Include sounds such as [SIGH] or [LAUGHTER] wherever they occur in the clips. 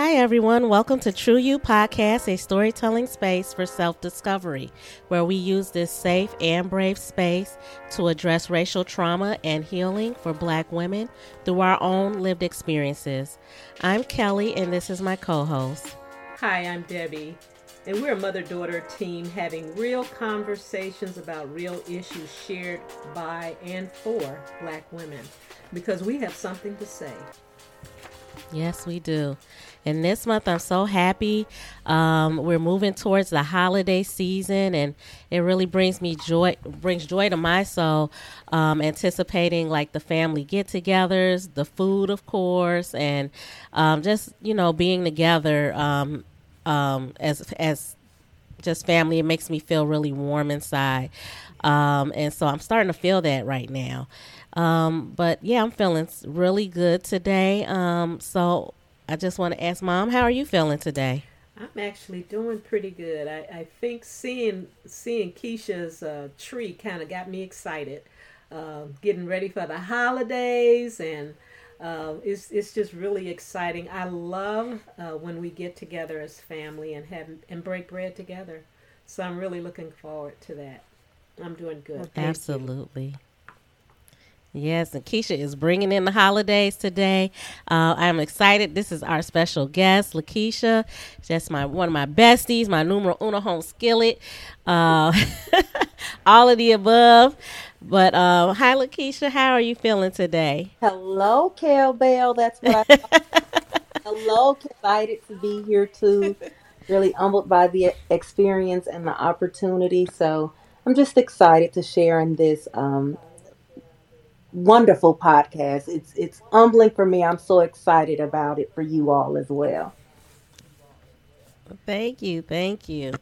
Hi, everyone. Welcome to True You Podcast, a storytelling space for self discovery, where we use this safe and brave space to address racial trauma and healing for Black women through our own lived experiences. I'm Kelly, and this is my co host. Hi, I'm Debbie, and we're a mother daughter team having real conversations about real issues shared by and for Black women because we have something to say. Yes, we do. And this month, I'm so happy. Um, we're moving towards the holiday season, and it really brings me joy, brings joy to my soul. Um, anticipating like the family get-togethers, the food, of course, and um, just you know being together um, um, as as just family. It makes me feel really warm inside, um, and so I'm starting to feel that right now. Um, but yeah, I'm feeling really good today. Um, so I just want to ask mom, how are you feeling today? I'm actually doing pretty good. I, I think seeing seeing Keisha's uh, tree kind of got me excited. Uh, getting ready for the holidays and uh, it's it's just really exciting. I love uh, when we get together as family and have and break bread together. So I'm really looking forward to that. I'm doing good. Thank Absolutely. You. Yes, and Keisha is bringing in the holidays today. Uh, I'm excited. This is our special guest, Lakeisha. Just my one of my besties, my numero uno home skillet. Uh, [LAUGHS] all of the above. But uh, hi, Lakeisha. How are you feeling today? Hello, Kel Bell. That's what I. [LAUGHS] Hello, excited to be here too. Really humbled by the experience and the opportunity. So I'm just excited to share in this um, wonderful podcast. It's it's humbling for me. I'm so excited about it for you all as well. Thank you, thank you.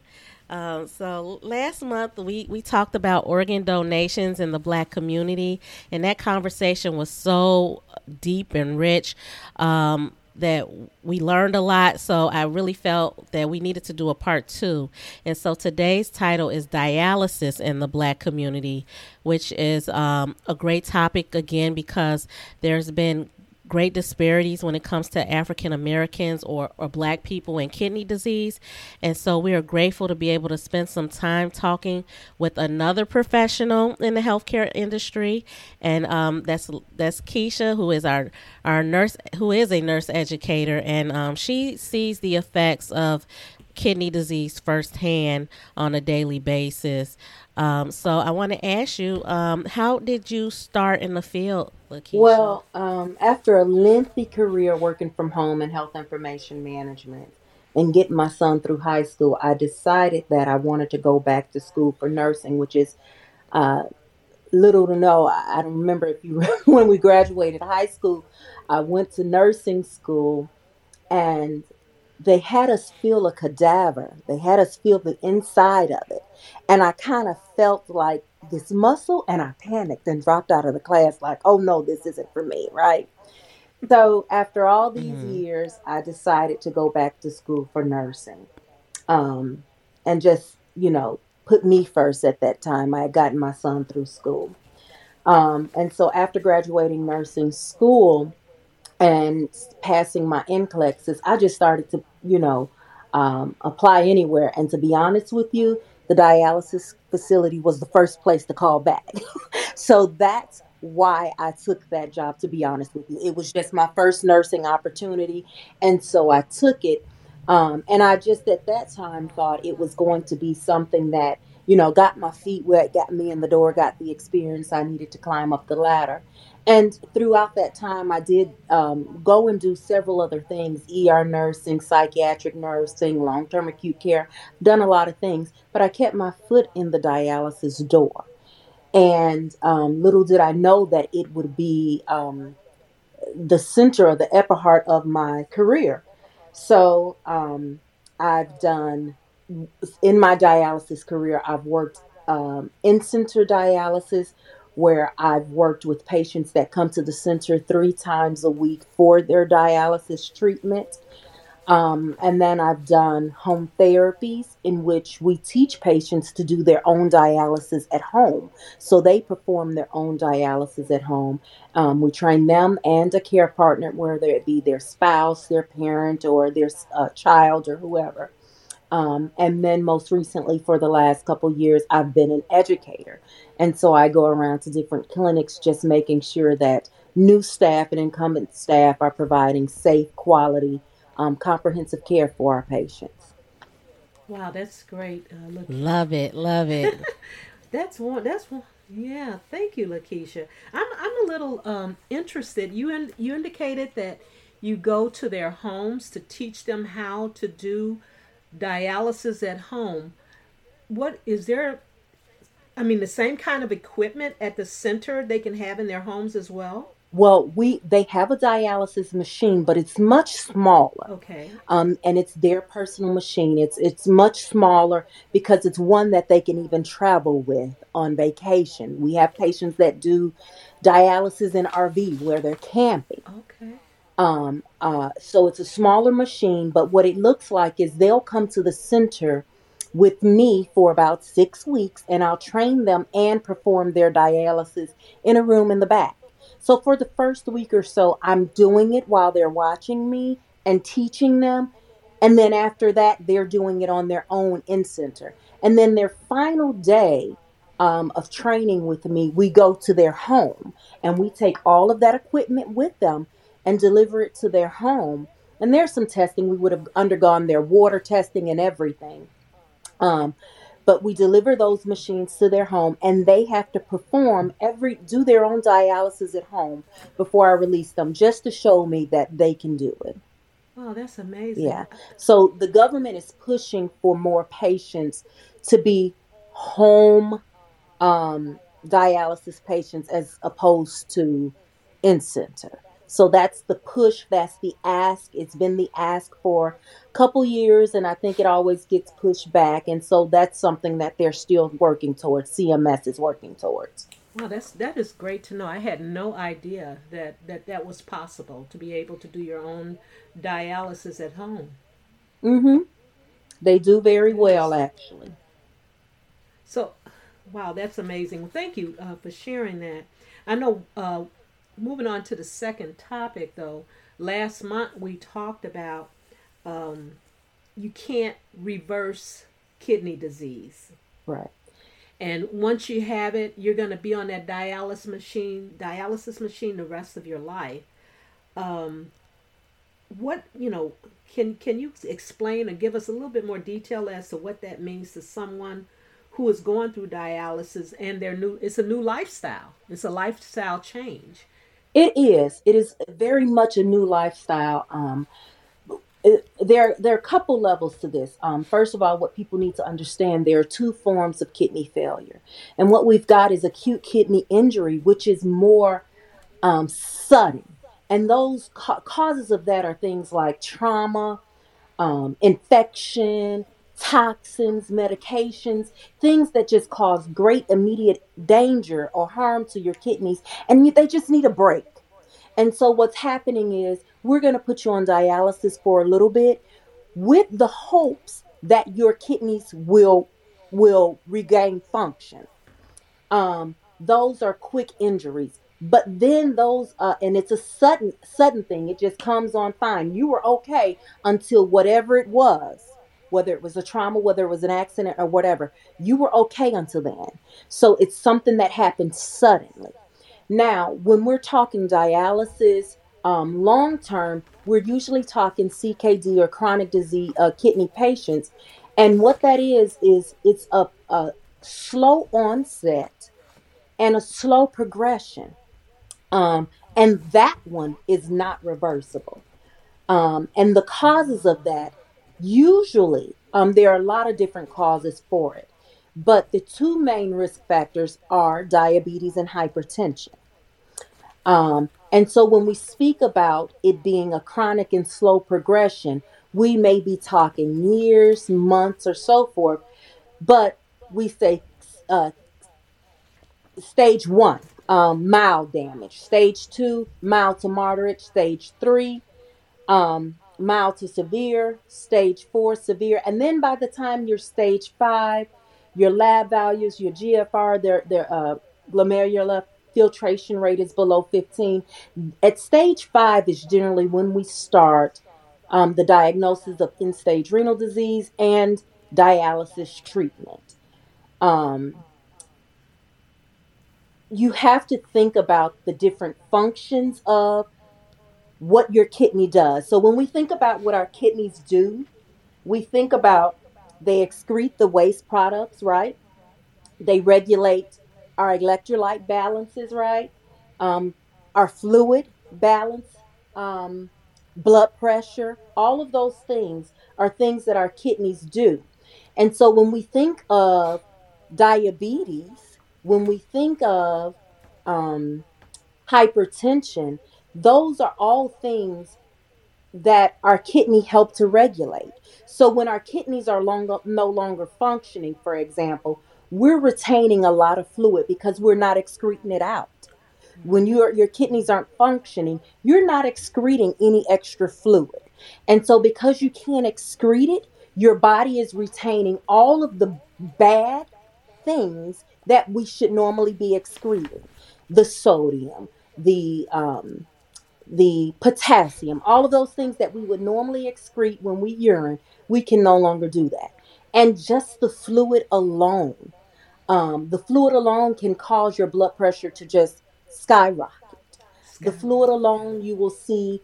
Um, so last month we we talked about organ donations in the Black community, and that conversation was so deep and rich. Um, that we learned a lot. So I really felt that we needed to do a part two. And so today's title is Dialysis in the Black Community, which is um, a great topic again because there's been great disparities when it comes to African Americans or, or black people and kidney disease. And so we are grateful to be able to spend some time talking with another professional in the healthcare industry. And um, that's that's Keisha, who is our, our nurse, who is a nurse educator. And um, she sees the effects of kidney disease firsthand on a daily basis. Um, so I want to ask you, um, how did you start in the field, Lakeisha? Well, um, after a lengthy career working from home in health information management and getting my son through high school, I decided that I wanted to go back to school for nursing, which is uh, little to know. I don't remember if you [LAUGHS] when we graduated high school, I went to nursing school and they had us feel a cadaver. They had us feel the inside of it. And I kind of felt like this muscle and I panicked and dropped out of the class like, oh no, this isn't for me, right? So after all these mm-hmm. years, I decided to go back to school for nursing. Um, and just, you know, put me first at that time. I had gotten my son through school. Um, and so after graduating nursing school, and passing my NCLEXs, I just started to, you know, um, apply anywhere. And to be honest with you, the dialysis facility was the first place to call back. [LAUGHS] so that's why I took that job, to be honest with you. It was just my first nursing opportunity. And so I took it. Um, and I just at that time thought it was going to be something that, you know, got my feet wet, got me in the door, got the experience I needed to climb up the ladder. And throughout that time, I did um, go and do several other things ER nursing, psychiatric nursing, long term acute care, done a lot of things, but I kept my foot in the dialysis door. And um, little did I know that it would be um, the center of the epiheart of my career. So um, I've done, in my dialysis career, I've worked um, in center dialysis where I've worked with patients that come to the center three times a week for their dialysis treatment. Um, and then I've done home therapies in which we teach patients to do their own dialysis at home. So they perform their own dialysis at home. Um, we train them and a care partner, whether it be their spouse, their parent, or their uh, child, or whoever. Um, and then most recently, for the last couple years, I've been an educator. And so I go around to different clinics just making sure that new staff and incumbent staff are providing safe, quality um, comprehensive care for our patients. Wow, that's great. Uh, love it, love it. [LAUGHS] that's one. That's one. Yeah, thank you, Lakeisha. I'm I'm a little um, interested. You in, you indicated that you go to their homes to teach them how to do dialysis at home. What is there? I mean, the same kind of equipment at the center they can have in their homes as well. Well, we they have a dialysis machine, but it's much smaller. Okay. Um, and it's their personal machine. It's it's much smaller because it's one that they can even travel with on vacation. We have patients that do dialysis in RV where they're camping. Um, uh, so it's a smaller machine, but what it looks like is they'll come to the center with me for about six weeks, and I'll train them and perform their dialysis in a room in the back. So for the first week or so, I'm doing it while they're watching me and teaching them. And then after that, they're doing it on their own in center. And then their final day um, of training with me, we go to their home and we take all of that equipment with them and deliver it to their home. And there's some testing. We would have undergone their water testing and everything. Um, but we deliver those machines to their home and they have to perform every do their own dialysis at home before I release them just to show me that they can do it. Wow, that's amazing. Yeah. So the government is pushing for more patients to be home um, dialysis patients as opposed to in center. So that's the push, that's the ask. It's been the ask for a couple years, and I think it always gets pushed back. And so that's something that they're still working towards. CMS is working towards. Well, that's that is great to know. I had no idea that that that was possible to be able to do your own dialysis at home. Mm-hmm. They do very well, actually. So, wow, that's amazing. Thank you uh, for sharing that. I know uh, moving on to the second topic, though, last month we talked about um, you can't reverse kidney disease. Right. And once you have it, you're going to be on that dialysis machine, dialysis machine, the rest of your life. Um, what you know? Can can you explain or give us a little bit more detail as to what that means to someone who is going through dialysis and their new? It's a new lifestyle. It's a lifestyle change. It is. It is very much a new lifestyle. Um, there, there are a couple levels to this. Um, first of all, what people need to understand there are two forms of kidney failure. And what we've got is acute kidney injury, which is more um, sudden. And those ca- causes of that are things like trauma, um, infection, toxins, medications, things that just cause great immediate danger or harm to your kidneys, and they just need a break. And so, what's happening is we're going to put you on dialysis for a little bit with the hopes that your kidneys will will regain function. Um, those are quick injuries, but then those uh, and it's a sudden sudden thing. It just comes on fine. You were okay until whatever it was whether it was a trauma, whether it was an accident or whatever, you were okay until then. So it's something that happened suddenly. Now, when we're talking dialysis, um, long term, we're usually talking CKD or chronic disease uh, kidney patients. And what that is, is it's a, a slow onset and a slow progression. Um, and that one is not reversible. Um, and the causes of that Usually, um, there are a lot of different causes for it, but the two main risk factors are diabetes and hypertension. Um, and so when we speak about it being a chronic and slow progression, we may be talking years, months, or so forth, but we say uh, stage one, um, mild damage, stage two, mild to moderate, stage three, um, mild to severe, stage four severe, and then by the time you're stage five, your lab values, your GFR, their their uh, glomerular filtration rate is below 15. At stage five is generally when we start um, the diagnosis of end stage renal disease and dialysis treatment. Um, you have to think about the different functions of what your kidney does. So when we think about what our kidneys do, we think about they excrete the waste products, right? They regulate our electrolyte balances, right? Um, our fluid balance, um, blood pressure, all of those things are things that our kidneys do. And so when we think of diabetes, when we think of um, hypertension, those are all things that our kidney help to regulate. So when our kidneys are longer, no longer functioning, for example, we're retaining a lot of fluid because we're not excreting it out. When your your kidneys aren't functioning, you're not excreting any extra fluid. And so because you can't excrete it, your body is retaining all of the bad things that we should normally be excreting. The sodium, the um, the potassium, all of those things that we would normally excrete when we urine, we can no longer do that. And just the fluid alone, um, the fluid alone can cause your blood pressure to just skyrocket. The fluid alone, you will see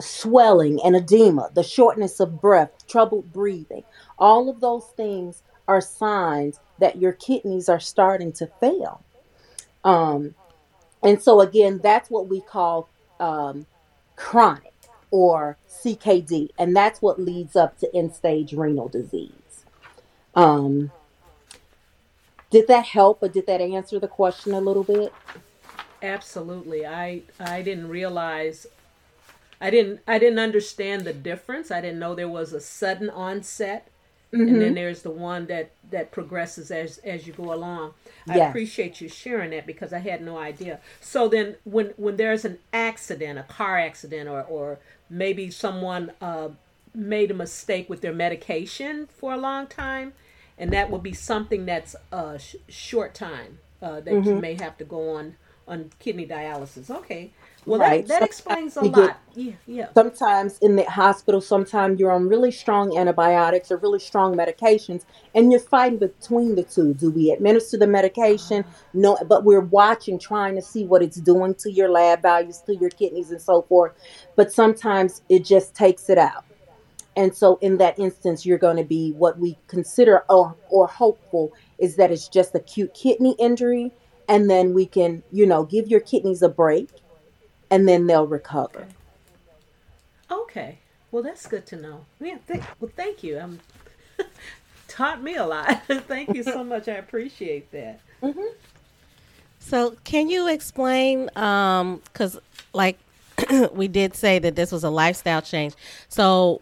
swelling and edema, the shortness of breath, troubled breathing. All of those things are signs that your kidneys are starting to fail. Um, and so, again, that's what we call um, chronic or CKD, and that's what leads up to end stage renal disease. Um, did that help, or did that answer the question a little bit? Absolutely. I I didn't realize I didn't I didn't understand the difference. I didn't know there was a sudden onset mm-hmm. and then mm-hmm. there's the one that that progresses as as you go along. I appreciate you sharing that because I had no idea. So then when when there's an accident, a car accident or or maybe someone uh, made a mistake with their medication for a long time and that would be something that's a sh- short time uh, that mm-hmm. you may have to go on on kidney dialysis. Okay. Well, right. that, that explains a lot. Yeah, yeah. Sometimes in the hospital, sometimes you're on really strong antibiotics or really strong medications, and you're fighting between the two. Do we administer the medication? Ah. No, but we're watching, trying to see what it's doing to your lab values, to your kidneys, and so forth. But sometimes it just takes it out. And so, in that instance, you're going to be what we consider or, or hopeful is that it's just acute kidney injury and then we can, you know, give your kidneys a break and then they'll recover. Okay. okay. Well, that's good to know. Yeah. Th- well, thank you. Um, [LAUGHS] taught me a lot. [LAUGHS] thank you so much. I appreciate that. Mm-hmm. So, can you explain? Because, um, like, [CLEARS THROAT] we did say that this was a lifestyle change. So,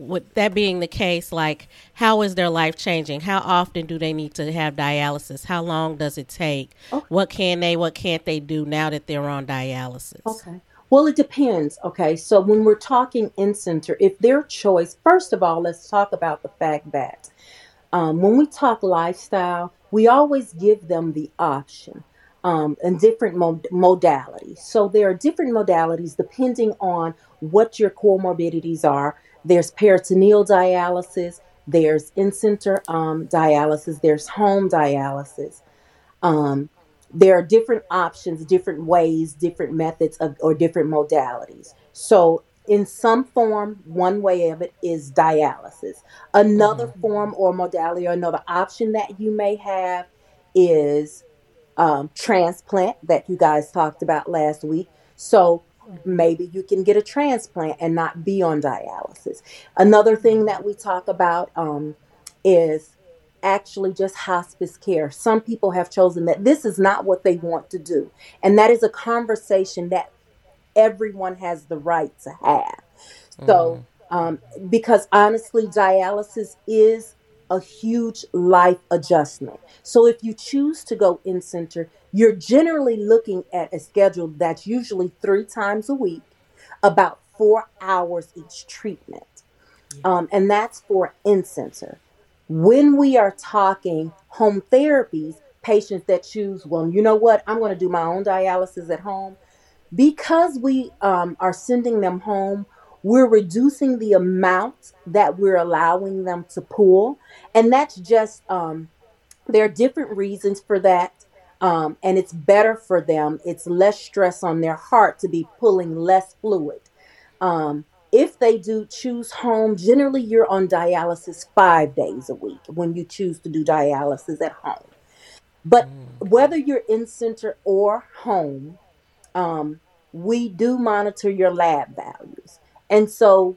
with that being the case, like how is their life changing? How often do they need to have dialysis? How long does it take? Okay. What can they, what can't they do now that they're on dialysis? Okay. Well, it depends. Okay. So when we're talking in center, if their choice, first of all, let's talk about the fact that um, when we talk lifestyle, we always give them the option um, and different mod- modalities. So there are different modalities depending on what your comorbidities are there's peritoneal dialysis, there's in center um, dialysis, there's home dialysis. Um, there are different options, different ways, different methods of, or different modalities. So, in some form, one way of it is dialysis. Another mm-hmm. form or modality or another option that you may have is um, transplant that you guys talked about last week. So, maybe you can get a transplant and not be on dialysis. Another thing that we talk about um, is actually just hospice care. Some people have chosen that this is not what they want to do. And that is a conversation that everyone has the right to have. So, mm-hmm. um, because honestly, dialysis is a huge life adjustment. So if you choose to go in center, you're generally looking at a schedule that's usually three times a week, about four hours each treatment. Um, and that's for in-center. When we are talking home therapies, patients that choose, well, you know what, I'm going to do my own dialysis at home. Because we um, are sending them home, we're reducing the amount that we're allowing them to pull. And that's just, um, there are different reasons for that. Um, and it's better for them. It's less stress on their heart to be pulling less fluid. Um, if they do choose home, generally you're on dialysis five days a week when you choose to do dialysis at home. But whether you're in center or home, um, we do monitor your lab values. And so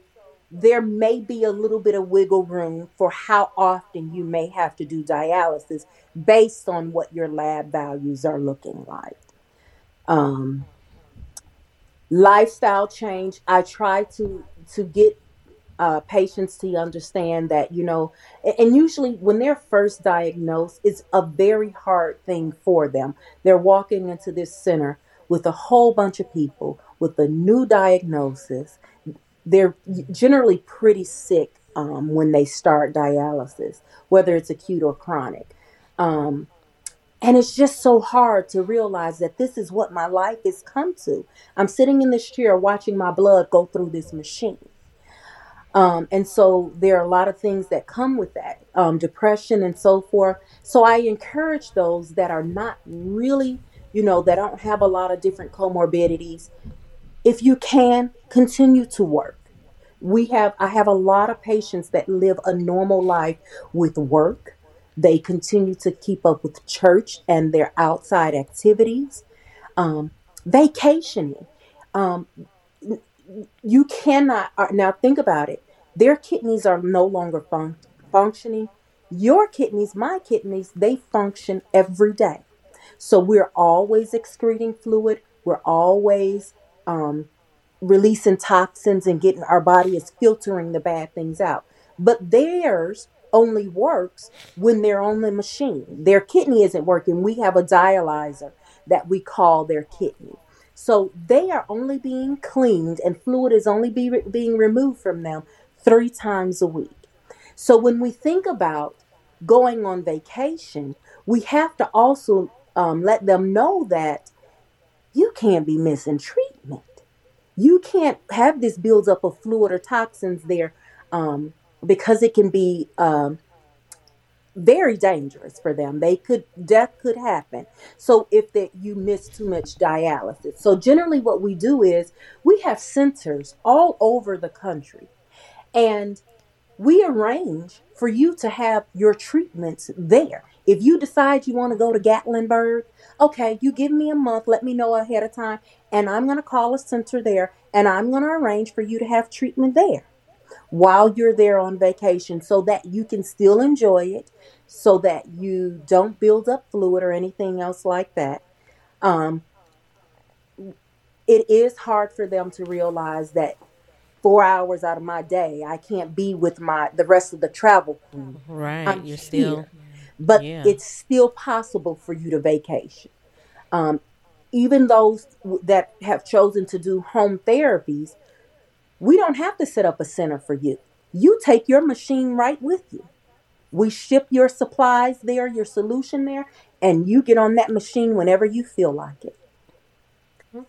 there may be a little bit of wiggle room for how often you may have to do dialysis based on what your lab values are looking like. Um, lifestyle change, I try to to get uh, patients to understand that you know and usually when they're first diagnosed it's a very hard thing for them they're walking into this center with a whole bunch of people with a new diagnosis they're generally pretty sick um, when they start dialysis whether it's acute or chronic um, and it's just so hard to realize that this is what my life has come to i'm sitting in this chair watching my blood go through this machine um, and so there are a lot of things that come with that, um, depression and so forth. So I encourage those that are not really, you know, that don't have a lot of different comorbidities. If you can, continue to work. We have, I have a lot of patients that live a normal life with work. They continue to keep up with church and their outside activities. Um, vacationing. Um, you cannot uh, now think about it their kidneys are no longer fun- functioning your kidneys my kidneys they function every day so we're always excreting fluid we're always um, releasing toxins and getting our body is filtering the bad things out. But theirs only works when they're on the machine. Their kidney isn't working. We have a dialyzer that we call their kidney. So they are only being cleaned and fluid is only be, being removed from them three times a week. So when we think about going on vacation, we have to also um, let them know that you can't be missing treatment. You can't have this buildup of fluid or toxins there um, because it can be um, very dangerous for them. They could death could happen. So if that you miss too much dialysis. So generally what we do is we have centers all over the country and we arrange for you to have your treatments there. If you decide you want to go to Gatlinburg, okay, you give me a month, let me know ahead of time, and I'm going to call a center there and I'm going to arrange for you to have treatment there while you're there on vacation so that you can still enjoy it, so that you don't build up fluid or anything else like that. Um, it is hard for them to realize that four hours out of my day, I can't be with my the rest of the travel crew. Right. I'm You're still, here, but yeah. it's still possible for you to vacation. Um, even those that have chosen to do home therapies, we don't have to set up a center for you. You take your machine right with you. We ship your supplies there, your solution there, and you get on that machine whenever you feel like it.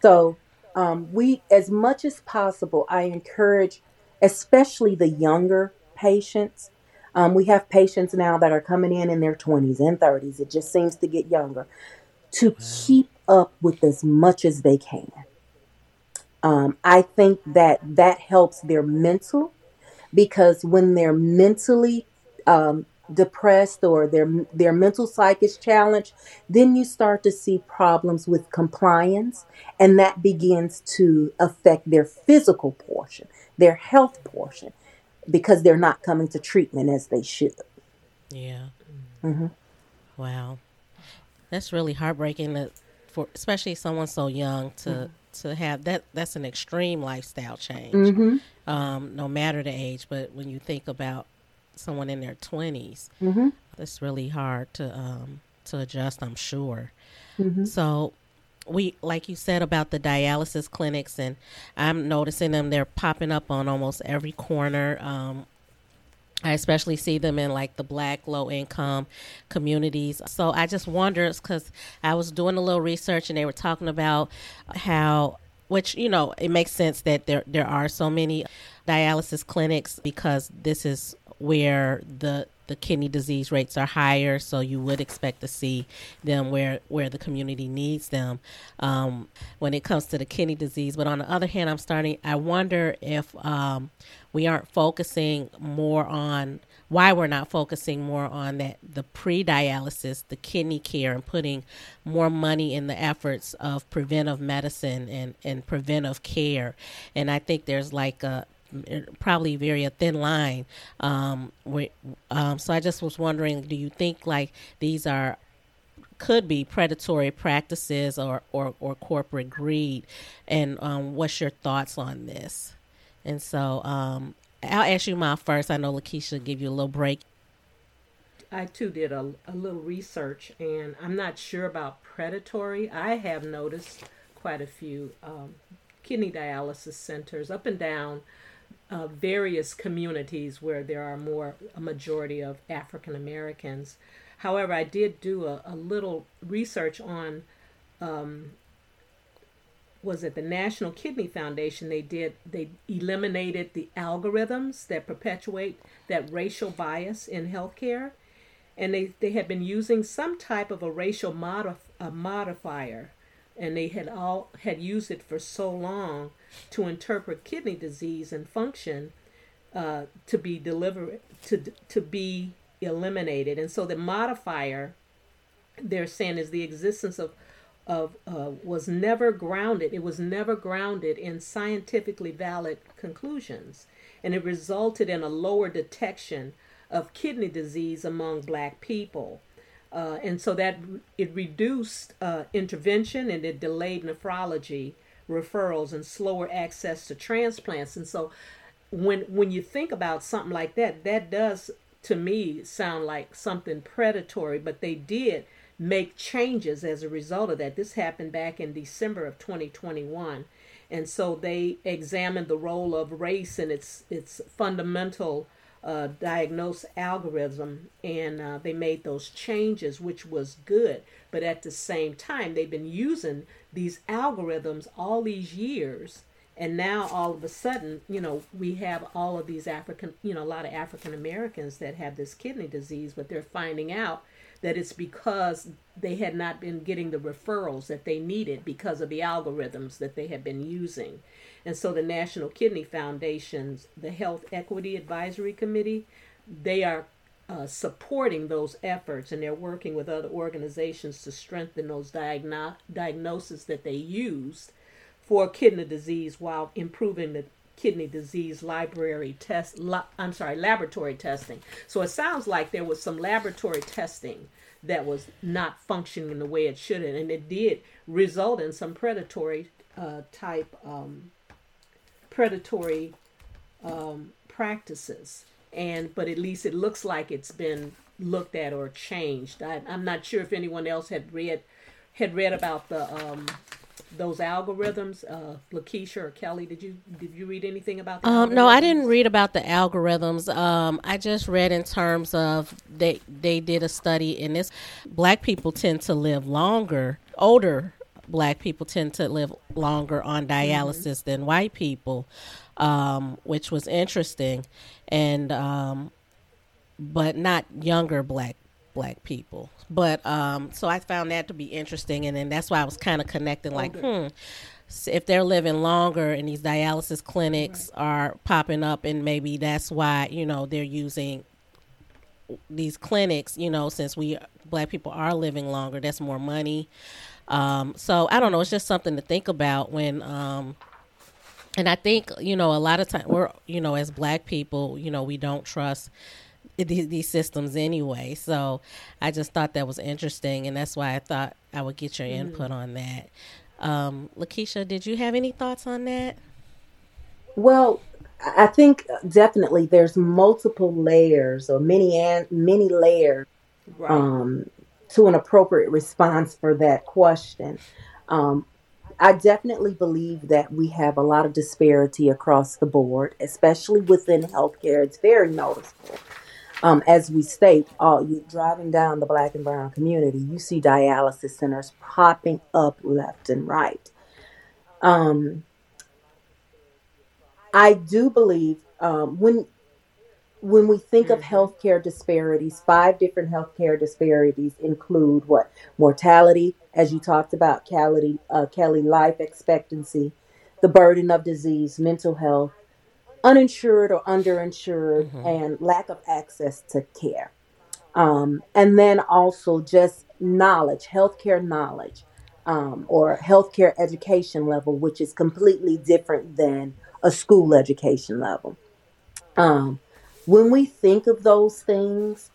So, um, we, as much as possible, I encourage, especially the younger patients. Um, we have patients now that are coming in in their 20s and 30s. It just seems to get younger to keep up with as much as they can. Um, I think that that helps their mental because when they're mentally um, depressed or their their mental psyche is challenged, then you start to see problems with compliance, and that begins to affect their physical portion, their health portion, because they're not coming to treatment as they should. Yeah. hmm Wow. That's really heartbreaking that for especially someone so young to to have that that's an extreme lifestyle change. hmm Um, no matter the age, but when you think about someone in their 20s, hmm it's really hard to um to adjust, I'm sure. hmm So, we like you said about the dialysis clinics and i'm noticing them they're popping up on almost every corner um, I especially see them in like the black low income communities. So I just wonder because I was doing a little research and they were talking about how, which you know, it makes sense that there there are so many dialysis clinics because this is where the the kidney disease rates are higher, so you would expect to see them where where the community needs them um, when it comes to the kidney disease. But on the other hand, I'm starting. I wonder if um, we aren't focusing more on why we're not focusing more on that the pre-dialysis the kidney care and putting more money in the efforts of preventive medicine and, and preventive care and i think there's like a probably very a thin line. Um, um, so I just was wondering, do you think like these are could be predatory practices or, or, or corporate greed? And um, what's your thoughts on this? And so um, I'll ask you my first. I know Lakeisha give you a little break. I too did a, a little research, and I'm not sure about predatory. I have noticed quite a few um, kidney dialysis centers up and down uh, various communities where there are more a majority of African Americans. However, I did do a, a little research on um, was it the National Kidney Foundation? They did they eliminated the algorithms that perpetuate that racial bias in healthcare, and they they had been using some type of a racial modif- a modifier and they had all had used it for so long to interpret kidney disease and function uh, to be delivered to to be eliminated. And so the modifier they're saying is the existence of of uh, was never grounded. It was never grounded in scientifically valid conclusions. And it resulted in a lower detection of kidney disease among black people uh, and so that it reduced uh, intervention and it delayed nephrology referrals and slower access to transplants. And so when when you think about something like that, that does to me sound like something predatory, but they did make changes as a result of that. This happened back in December of 2021. And so they examined the role of race and its its fundamental uh, diagnose algorithm and uh, they made those changes which was good. But at the same time they've been using these algorithms all these years and now all of a sudden you know we have all of these african you know a lot of african americans that have this kidney disease but they're finding out that it's because they had not been getting the referrals that they needed because of the algorithms that they had been using. And so the National Kidney Foundation's, the Health Equity Advisory Committee, they are uh, supporting those efforts and they're working with other organizations to strengthen those diagno- diagnoses that they used for kidney disease while improving the kidney disease library test I'm sorry laboratory testing. So it sounds like there was some laboratory testing that was not functioning the way it should and it did result in some predatory uh, type um, predatory um, practices. And but at least it looks like it's been looked at or changed. I, am not sure if anyone else had read had read about the um, those algorithms. Uh, Lakeisha or Kelly, did you did you read anything about? The um, no, I didn't read about the algorithms. Um, I just read in terms of they they did a study in this. Black people tend to live longer, older black people tend to live longer on dialysis mm-hmm. than white people, um, which was interesting, and um, but not younger black black people. But um, so I found that to be interesting, and then that's why I was kind of connecting, like, hmm. If they're living longer and these dialysis clinics right. are popping up, and maybe that's why you know they're using these clinics, you know, since we black people are living longer, that's more money. Um, so I don't know. It's just something to think about when. Um, and I think you know a lot of time we're you know as black people you know we don't trust these, these systems anyway. So I just thought that was interesting, and that's why I thought I would get your mm-hmm. input on that. Um, Lakeisha, did you have any thoughts on that? Well, I think definitely there's multiple layers or many and many layers right. um, to an appropriate response for that question. Um, I definitely believe that we have a lot of disparity across the board, especially within healthcare. It's very noticeable. Um, as we state, all you driving down the black and brown community, you see dialysis centers popping up left and right. Um, I do believe um, when when we think of Mm-hmm. healthcare disparities, five different healthcare disparities include what mortality, as you talked about, Kelly, uh, Kelly, life expectancy, the burden of disease, mental health, uninsured or underinsured, hmm and lack of access to care. Um, and then also just knowledge, healthcare knowledge, um, or healthcare education level, which is completely different than a school education level. Um, when we think of those things,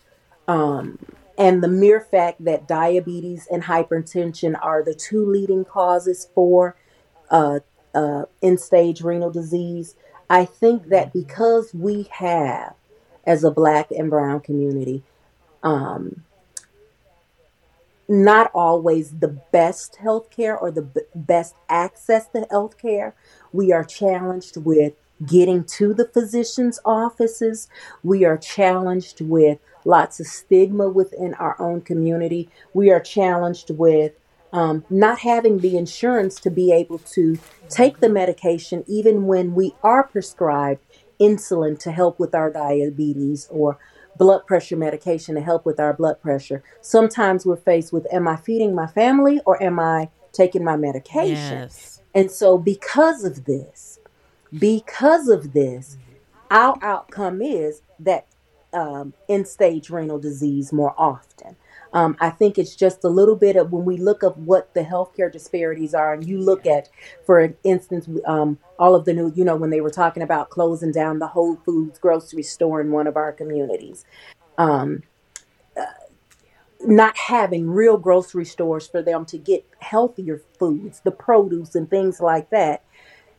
um, and the mere fact that diabetes and hypertension are the two leading causes for uh, uh, end stage renal disease, I think that because we have, as a black and brown community, um, not always the best healthcare or the b- best access to healthcare. We are challenged with getting to the physician's offices. We are challenged with lots of stigma within our own community. We are challenged with um, not having the insurance to be able to take the medication, even when we are prescribed insulin to help with our diabetes or blood pressure medication to help with our blood pressure. Sometimes we're faced with am I feeding my family or am I taking my medication? Yes. And so, because of this, because of this, our outcome is that um, end stage renal disease more often. Um, I think it's just a little bit of when we look at what the healthcare disparities are, and you look at, for instance, um, all of the new, you know, when they were talking about closing down the Whole Foods grocery store in one of our communities, um, not having real grocery stores for them to get healthier foods, the produce and things like that.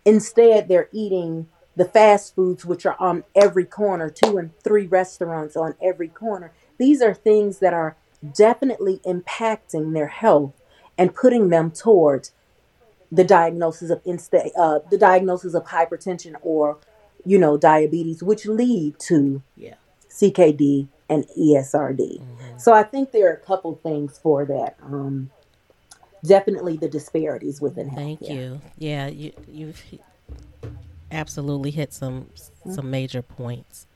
Instead, they're eating the fast foods, which are on every corner, two and three restaurants on every corner. These are things that are definitely impacting their health and putting them towards the diagnosis of insta- uh, the diagnosis of hypertension or, you know, diabetes, which lead to Yeah. CKD and ESRD. hmm So I think there are a couple things for that. Um, definitely the disparities within Thank healthcare. you. Yeah, you you've absolutely hit some some major points.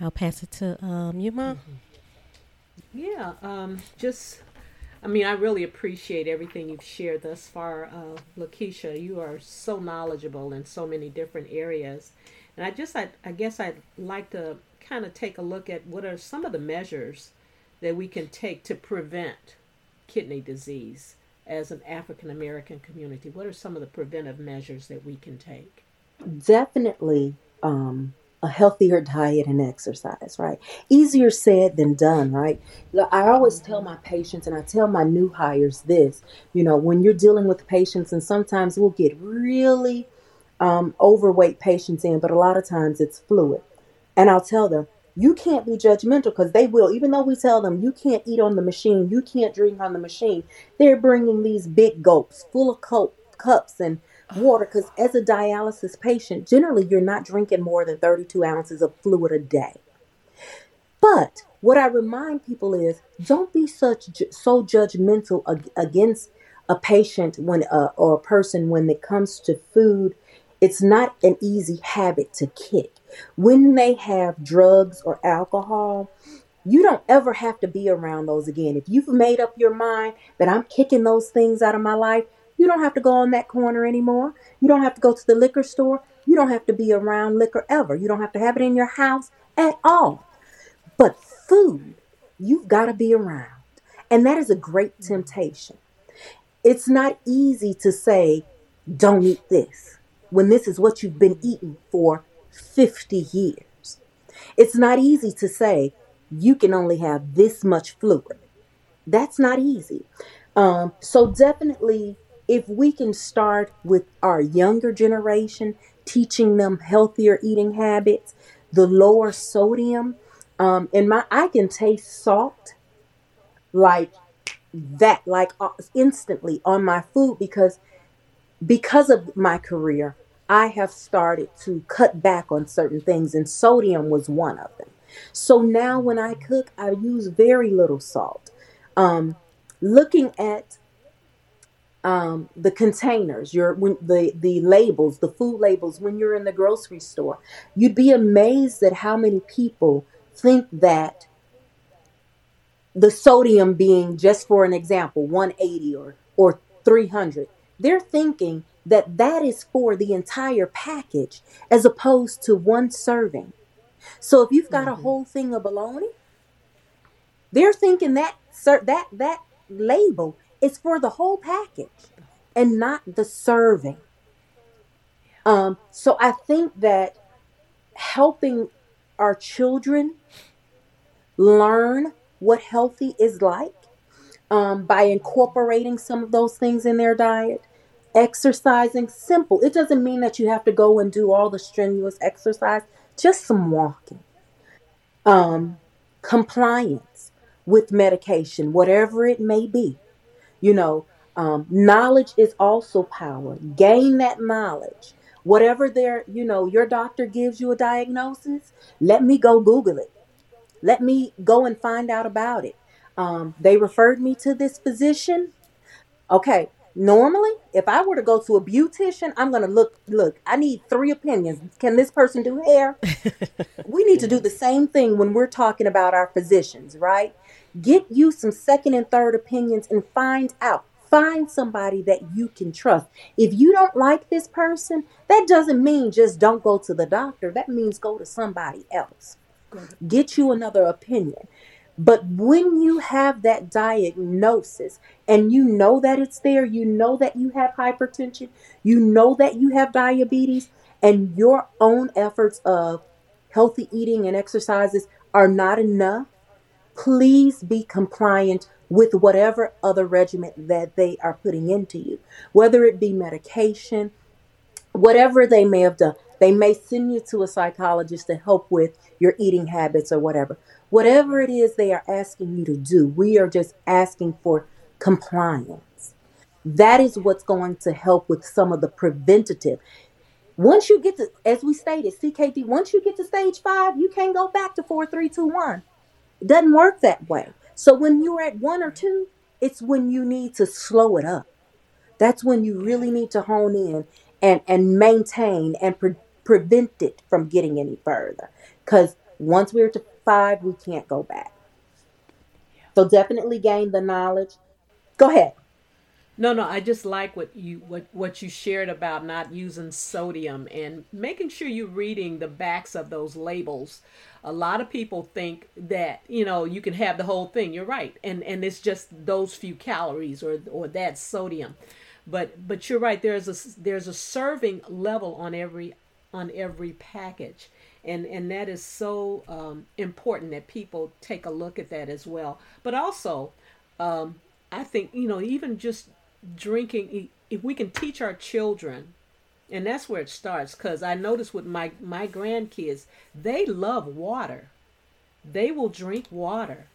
I'll pass it to um you, mom. Yeah, um, just, I mean, I really appreciate everything you've shared thus far, uh, Lakeisha. You are so knowledgeable in so many different areas. And I just, I, I guess I'd like to kind of take a look at what are some of the measures that we can take to prevent kidney disease as an African American community. What are some of the preventive measures that we can take? Definitely um, a healthier diet and exercise, right? Easier said than done, right? I always tell my patients and I tell my new hires this, you know, when you're dealing with patients, and sometimes we'll get really um, overweight patients in, but a lot of times it's fluid. And I'll tell them, you can't be judgmental because they will. Even though we tell them you can't eat on the machine, you can't drink on the machine, they're bringing these big gulps full of cups and water because as a dialysis patient, generally you're not drinking more than 32 ounces of fluid a day. But what I remind people is don't be such so judgmental ag- against a patient when uh, or a person when it comes to food. It's not an easy habit to kick. When they have drugs or alcohol, you don't ever have to be around those again. If you've made up your mind that I'm kicking those things out of my life, you don't have to go on that corner anymore. You don't have to go to the liquor store. You don't have to be around liquor ever. You don't have to have it in your house at all. But food, you've got to be around. And that is a great temptation. It's not easy to say, don't eat this, when this is what you've been eating for 50 years. It's not easy to say, you can only have this much fluid. That's not easy. Um, so, definitely, if we can start with our younger generation, teaching them healthier eating habits, the lower sodium. Um, and my, I can taste salt like that like uh, instantly on my food because because of my career, I have started to cut back on certain things, and sodium was one of them. So now when I cook, I use very little salt. Um, looking at um, the containers, your when the the labels, the food labels when you're in the grocery store, you'd be amazed at how many people think that the sodium being just for an example 180 or or 300 they're thinking that that is for the entire package as opposed to one serving. So if you've got a hmm whole thing of bologna they're thinking that sir that that label is for the whole package and not the serving um so i think that helping our children learn what healthy is like um, by incorporating some of those things in their diet. Exercising, simple. It doesn't mean that you have to go and do all the strenuous exercise, just some walking. Um, compliance with medication, whatever it may be. You know, um, knowledge is also power. Gain that knowledge. Whatever their, you know, your doctor gives you a diagnosis, let me go Google it. Let me go and find out about it. Um, they referred me to this physician. Okay, normally, if I were to go to a beautician, I'm gonna look. Look, I need three opinions. Can this person do hair? [LAUGHS] We need to do the same thing when we're talking about our physicians, right? Get you some second and third opinions and find out. Find somebody that you can trust. If you don't like this person, that doesn't mean just don't go to the doctor. That means go to somebody else. Get you another opinion. But when you have that diagnosis and you know that it's there, you know that you have hypertension, you know that you have diabetes, and your own efforts of healthy eating and exercises are not enough, please be compliant with whatever other regimen that they are putting into you, whether it be medication, whatever they may have done. They may send you to a psychologist to help with your eating habits or whatever. Whatever it is they are asking you to do, we are just asking for compliance. That is what's going to help with some of the preventative. Once you get to, as we stated, CKD, once you get to stage five, you can't go back to four, three, two, one. It doesn't work that way. So when you're at one or two, it's when you need to slow it up. That's when you really need to hone in and and maintain and pre- prevent it from getting any further. Because once we're to five, we can't go back. So definitely gain the knowledge. Go ahead. No, no, I just like what you what what you shared about not using sodium and making sure you're reading the backs of those labels. A lot of people think that, you know, you can have the whole thing. You're right. And and it's just those few calories or or that sodium. But but you're right. There's a there's a serving level on every on every package. And and that is so um, important that people take a look at that as well. But also um, I think you know even just drinking if we can teach our children and that's where it starts because i notice with my my grandkids they love water. They will drink water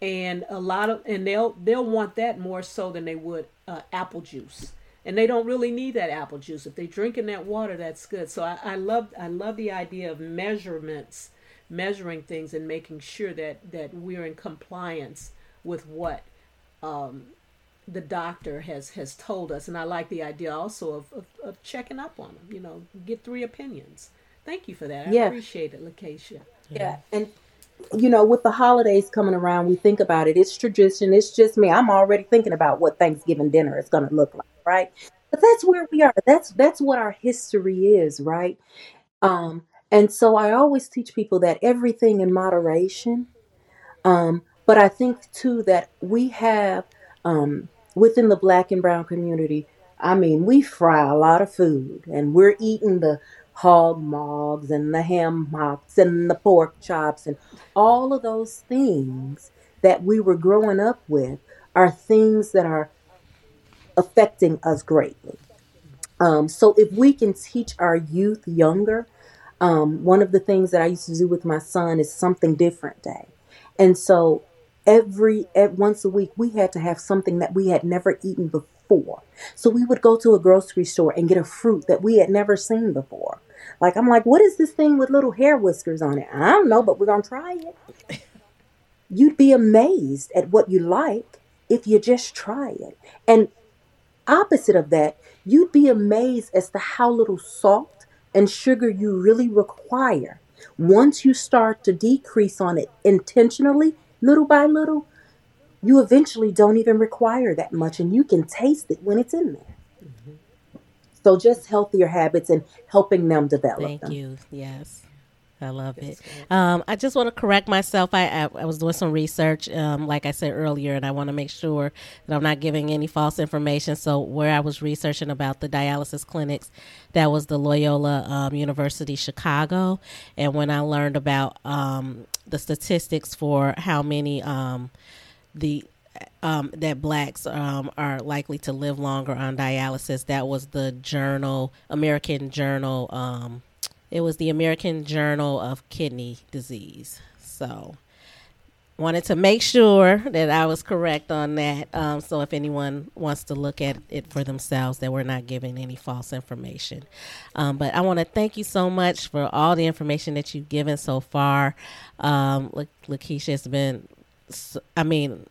and a lot of and they'll they'll want that more so than they would uh, apple juice. And they don't really need that apple juice. If they're drinking that water that's good. So I, I love i love the idea of measurements measuring things and making sure that that we're in compliance with what the doctor has has told us and i like the idea also of, of, of checking up on them you know get three opinions thank you for that i Yeah. appreciate it lakeisha Yeah. Yeah. And you know, with the holidays coming around, we think about it. It's tradition. It's just me. I'm already thinking about what Thanksgiving dinner is going to look like, right? But that's where we are. That's that's what our history is, right? Um, and so I always teach people that everything in moderation. Um, but I think too that we have um, within the black and brown community, I mean, we fry a lot of food and we're eating the hog maws and the ham hocks and the pork chops and all of those things that we were growing up with are things that are affecting us greatly. Um, so if we can teach our youth younger, um, one of the things that I used to do with my son is something different day. And so every at once a week we had to have something that we had never eaten before. So we would go to a grocery store and get a fruit that we had never seen before. Like I'm like, what is this thing with little hair whiskers on it? I don't know, but we're gonna try it. [LAUGHS] You'd be amazed at what you like if you just try it. And opposite of that, you'd be amazed as to how little salt and sugar you really require. Once you start to decrease on it intentionally, little by little, you eventually don't even require that much and you can taste it when it's in there. Mm-hmm. So just healthier habits and helping them develop. Thank them. you. Yes. I love it. Um, I just want to correct myself. I, I, I was doing some research, um, like I said earlier, and I want to make sure that I'm not giving any false information. So, where I was researching about the dialysis clinics, that was the Loyola um, University Chicago. And when I learned about um, the statistics for how many um, the um, that blacks um, are likely to live longer on dialysis. That was the journal, American Journal um, it was the American Journal of Kidney Disease. So, wanted to make sure that I was correct on that. Um, so, if anyone wants to look at it for themselves, that we're not giving any false information. Um, but I want to thank you so much for all the information that you've given so far. Um, Lakeisha has been, I mean,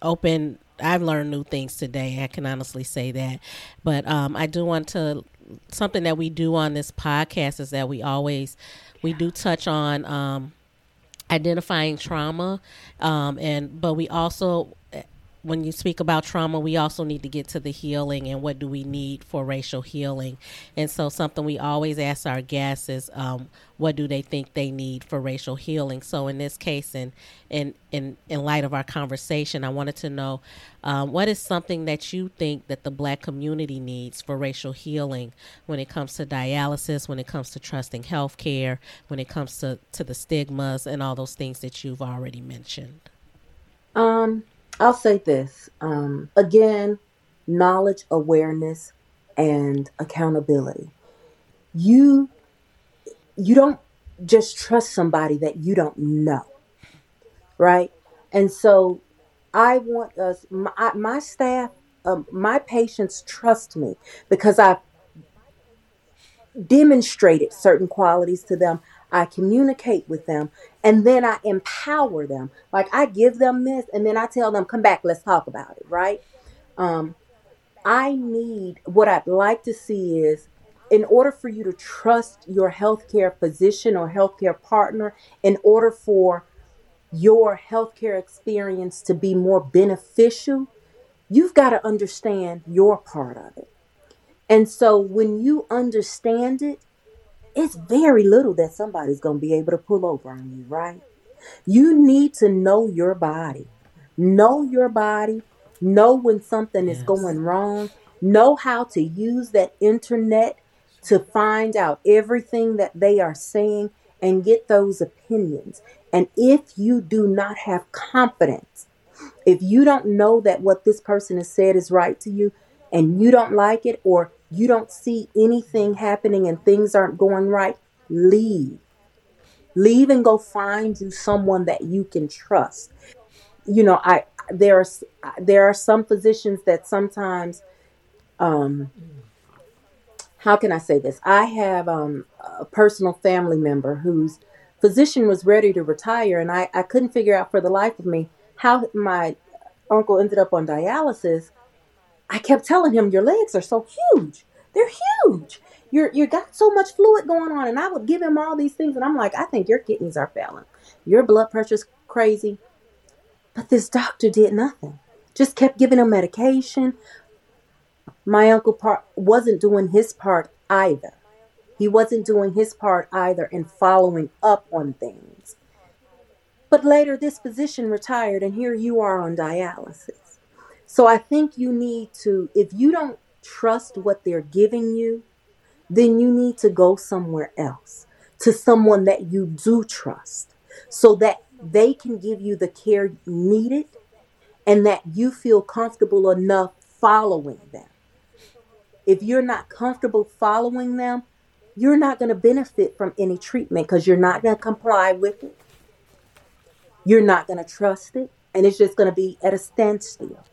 open. I've learned new things today. I can honestly say that. But um, I do want to something that we do on this podcast is that we always we do touch on um, identifying trauma, um, and but we also when you speak about trauma, we also need to get to the healing and what do we need for racial healing. And so, something we always ask our guests is, um, what do they think they need for racial healing? So, in this case, and in in in light of our conversation, I wanted to know um, what is something that you think that the Black community needs for racial healing when it comes to dialysis, when it comes to trusting healthcare, when it comes to to the stigmas and all those things that you've already mentioned. Um I'll say this um, again knowledge, awareness, and accountability. You you don't just trust somebody that you don't know, right? And so I want us, my, my staff, um, my patients trust me because I've demonstrated certain qualities to them. I communicate with them, and then I empower them. Like I give them this, and then I tell them, "Come back, let's talk about it." Right? Um, I need what I'd like to see is, in order for you to trust your healthcare physician or healthcare partner, in order for your healthcare experience to be more beneficial, you've got to understand your part of it. And so when you understand it, it's very little that somebody's going to be able to pull over on you, right? You need to know your body. Know your body. Know when something is going wrong. Know how to use that internet to find out everything that they are saying and get those opinions. And if you do not have confidence, if you don't know that what this person has said is right to you and you don't like it, or you don't see anything happening and things aren't going right, leave. Leave and go find you someone that you can trust. You know, I there are there are some physicians that sometimes um how can I say this? I have um, a personal family member whose physician was ready to retire, and I, I couldn't figure out for the life of me how my uncle ended up on dialysis I kept telling him, Your legs are so huge. They're huge. You're you got so much fluid going on. And I would give him all these things. And I'm like, I think your kidneys are failing. Your blood pressure's crazy. But this doctor did nothing. Just kept giving him medication. My uncle part wasn't doing his part either. He wasn't doing his part either in following up on things. But later, this physician retired, and here you are on dialysis. So I think you need to, if you don't trust what they're giving you, then you need to go somewhere else to someone that you do trust so that they can give you the care needed and that you feel comfortable enough following them. If you're not comfortable following them, you're not going to benefit from any treatment because you're not going to comply with it. You're not going to trust it and it's just going to be at a standstill.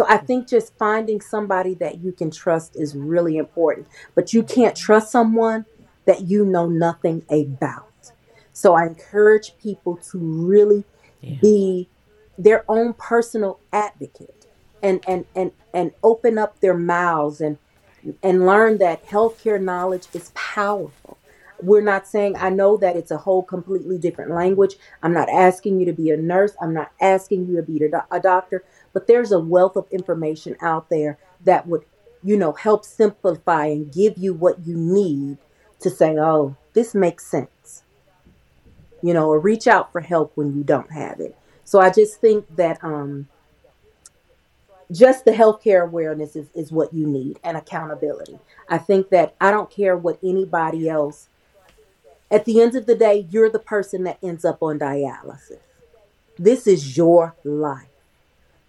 So I think just finding somebody that you can trust is really important. But you can't trust someone that you know nothing about. So I encourage people to really Yeah. be their own personal advocate and and and and open up their mouths and and learn that healthcare knowledge is powerful. We're not saying I know that it's a whole completely different language. I'm not asking you to be a nurse. I'm not asking you to be a a doctor, but there's a wealth of information out there that would, you know, help simplify and give you what you need to say, "Oh, this makes sense." You know, or reach out for help when you don't have it. So I just think that um just the healthcare awareness is, is what you need and accountability. I think that I don't care what anybody else, at the end of the day, you're the person that ends up on dialysis. This is your life.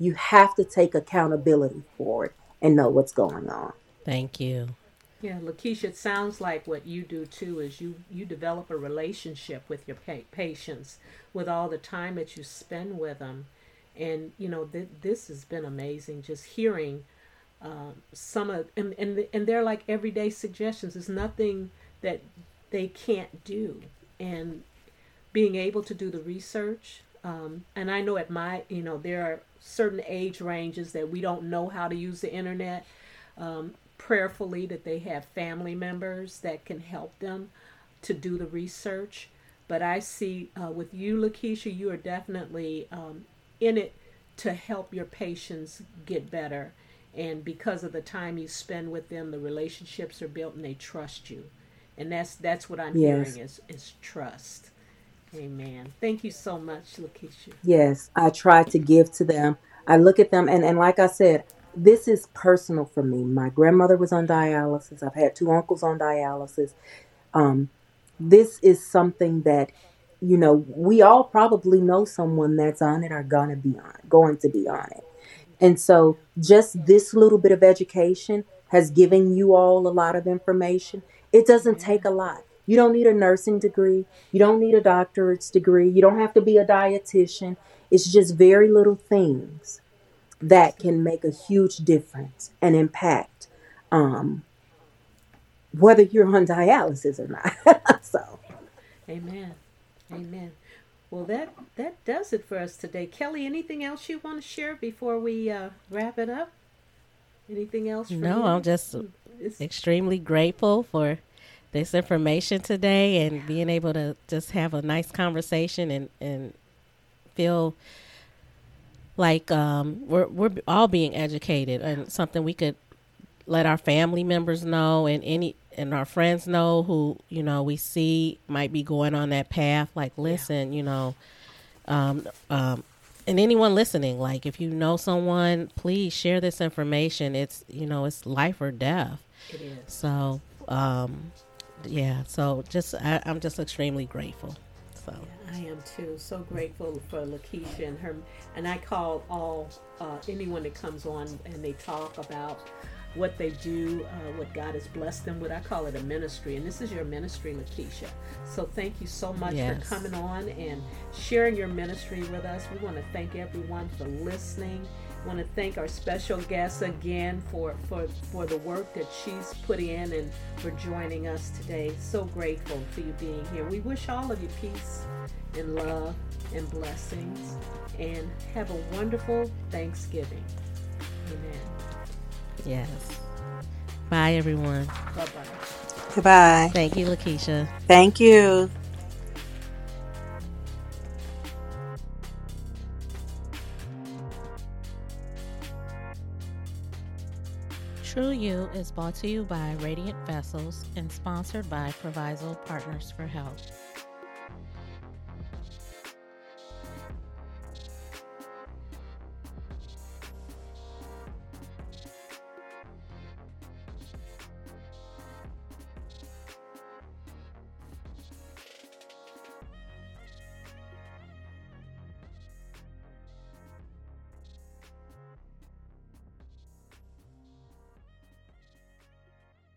You have to take accountability for it and know what's going on. Thank you. Yeah, Lakeisha, it sounds like what you do too is you you develop a relationship with your pa- patients with all the time that you spend with them, and you know th- this has been amazing. Just hearing um, some of and, and and they're like everyday suggestions. There's nothing that they can't do, and being able to do the research. Um, and I know at my you know there are certain age ranges that we don't know how to use the internet. Um, prayerfully that they have family members that can help them to do the research. But I see uh, with you, Lakeisha, you are definitely um, in it to help your patients get better. And because of the time you spend with them, the relationships are built and they trust you. And that's that's what I'm Yes. hearing is, is trust. Amen. Thank you so much, Lakeisha. Yes, I try to give to them. I look at them, and, and like I said, this is personal for me. My grandmother was on dialysis. I've had two uncles on dialysis. Um, this is something that, you know, we all probably know someone that's on it or gonna be on, going to be on it. And so, just this little bit of education has given you all a lot of information. It doesn't take a lot. You don't need a nursing degree. You don't need a doctorate's degree. You don't have to be a dietitian. It's just very little things that can make a huge difference and impact um, whether you're on dialysis or not. [LAUGHS] so, Amen. Amen. Well, that that does it for us today. Kelly, anything else you want to share before we uh, wrap it up? Anything else? From No, you? I'm just It's- extremely grateful for this information today and being able to just have a nice conversation and, and feel like um, we're we're all being educated and something we could let our family members know and any and our friends know who you know we see might be going on that path. Like listen you know um, um, and anyone listening like if you know someone please share this information. It's you know it's life or death. It is. so um, yeah so just I, i'm just extremely grateful so I am too. So grateful for Lakeisha and her. And I call all uh, anyone that comes on and they talk about what they do, uh, what God has blessed them with. I call it a ministry, and this is your ministry, Lakeisha. So thank you so much Yes. for coming on and sharing your ministry with us. We want to thank everyone for listening. Want to thank our special guest again for, for, for the work that she's put in and for joining us today. So grateful for you being here. We wish all of you peace and love and blessings and have a wonderful Thanksgiving. Amen. yes bye everyone Bye bye. Goodbye. thank you lakeisha Thank you. True You is brought to you by Radiant Vessels and sponsored by Proviso Partners for Health.